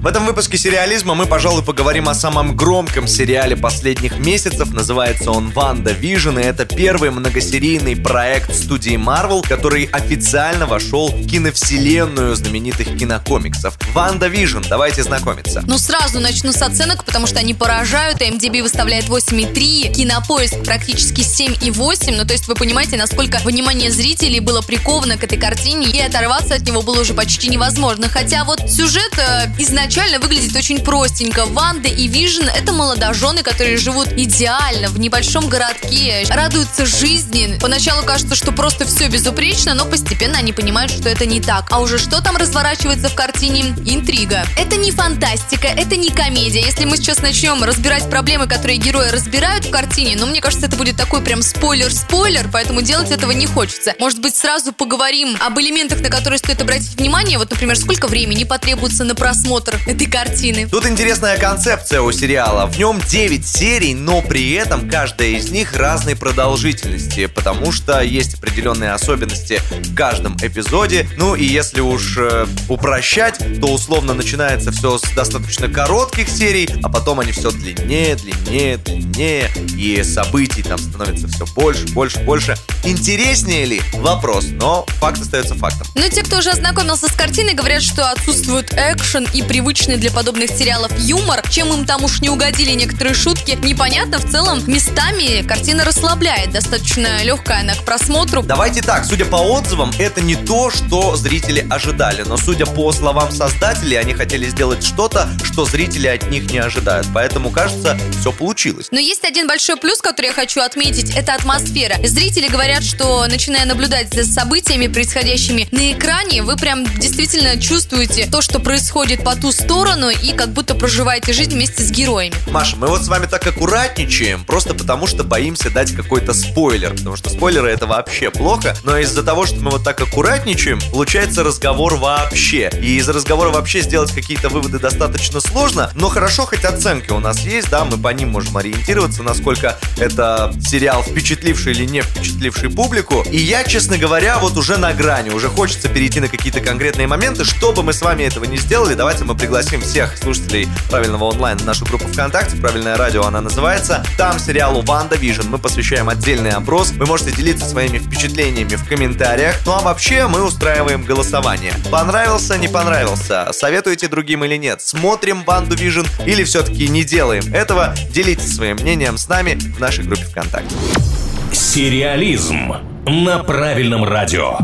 В этом выпуске сериализма мы, пожалуй, поговорим о самом громком сериале последних месяцев. Называется он «Ванда Вижн», и это первый многосерийный проект студии Marvel, который официально вошел в киновселенную знаменитых кинокомиксов. «Ванда Вижн», давайте знакомиться. Ну, сразу начну с оценок, потому что они поражают. IMDb выставляет 8,3, Кинопоиск практически 7,8. Ну, то есть вы понимаете, насколько внимание зрителей было приковано к этой картине, и оторваться от него было уже почти невозможно. Хотя вот сюжет э, изначально изначально выглядит очень простенько. Ванда и Вижн — это молодожены, которые живут идеально в небольшом городке, радуются жизни. Поначалу кажется, что просто все безупречно, но постепенно они понимают, что это не так. А уже что там разворачивается в картине? Интрига. Это не фантастика, это не комедия. Если мы сейчас начнем разбирать проблемы, которые герои разбирают в картине, ну, мне кажется, это будет такой прям спойлер-спойлер, поэтому делать этого не хочется. Может быть, сразу поговорим об элементах, на которые стоит обратить внимание. Вот, например, сколько времени потребуется на просмотр этой картины. Тут интересная концепция у сериала. В нем 9 серий, но при этом каждая из них разной продолжительности, потому что есть определенные особенности в каждом эпизоде. Ну и если уж э, упрощать, то условно начинается все с достаточно коротких серий, а потом они все длиннее, длиннее, длиннее, и событий там становится все больше, больше, больше. Интереснее ли? Вопрос, но факт остается фактом. Но те, кто уже ознакомился с картиной, говорят, что отсутствует экшен и привычный для подобных сериалов юмор. Чем им там уж не угодили некоторые шутки, непонятно. В целом, местами картина расслабляет. Достаточно легкая она к просмотру. Давайте так, судя по отзывам, это не то, что зрители ожидали. Но судя по словам создателей, они хотели сделать что-то, что зрители от них не ожидают. Поэтому, кажется, все получилось. Но есть один большой плюс, который я хочу отметить. Это атмосфера. Зрители говорят, говорят, что начиная наблюдать за событиями, происходящими на экране, вы прям действительно чувствуете то, что происходит по ту сторону и как будто проживаете жизнь вместе с героями. Маша, мы вот с вами так аккуратничаем, просто потому что боимся дать какой-то спойлер, потому что спойлеры это вообще плохо, но из-за того, что мы вот так аккуратничаем, получается разговор вообще. И из разговора вообще сделать какие-то выводы достаточно сложно, но хорошо, хоть оценки у нас есть, да, мы по ним можем ориентироваться, насколько это сериал впечатливший или не впечатливший публику. И я, честно говоря, вот уже на грани, уже хочется перейти на какие-то конкретные моменты. Чтобы мы с вами этого не сделали, давайте мы пригласим всех слушателей правильного онлайн в нашу группу ВКонтакте. Правильное радио она называется. Там сериалу Ванда Вижн мы посвящаем отдельный опрос. Вы можете делиться своими впечатлениями в комментариях. Ну а вообще мы устраиваем голосование. Понравился, не понравился? Советуете другим или нет? Смотрим Ванду Вижн или все-таки не делаем этого? Делитесь своим мнением с нами в нашей группе ВКонтакте. Сериализм на правильном радио.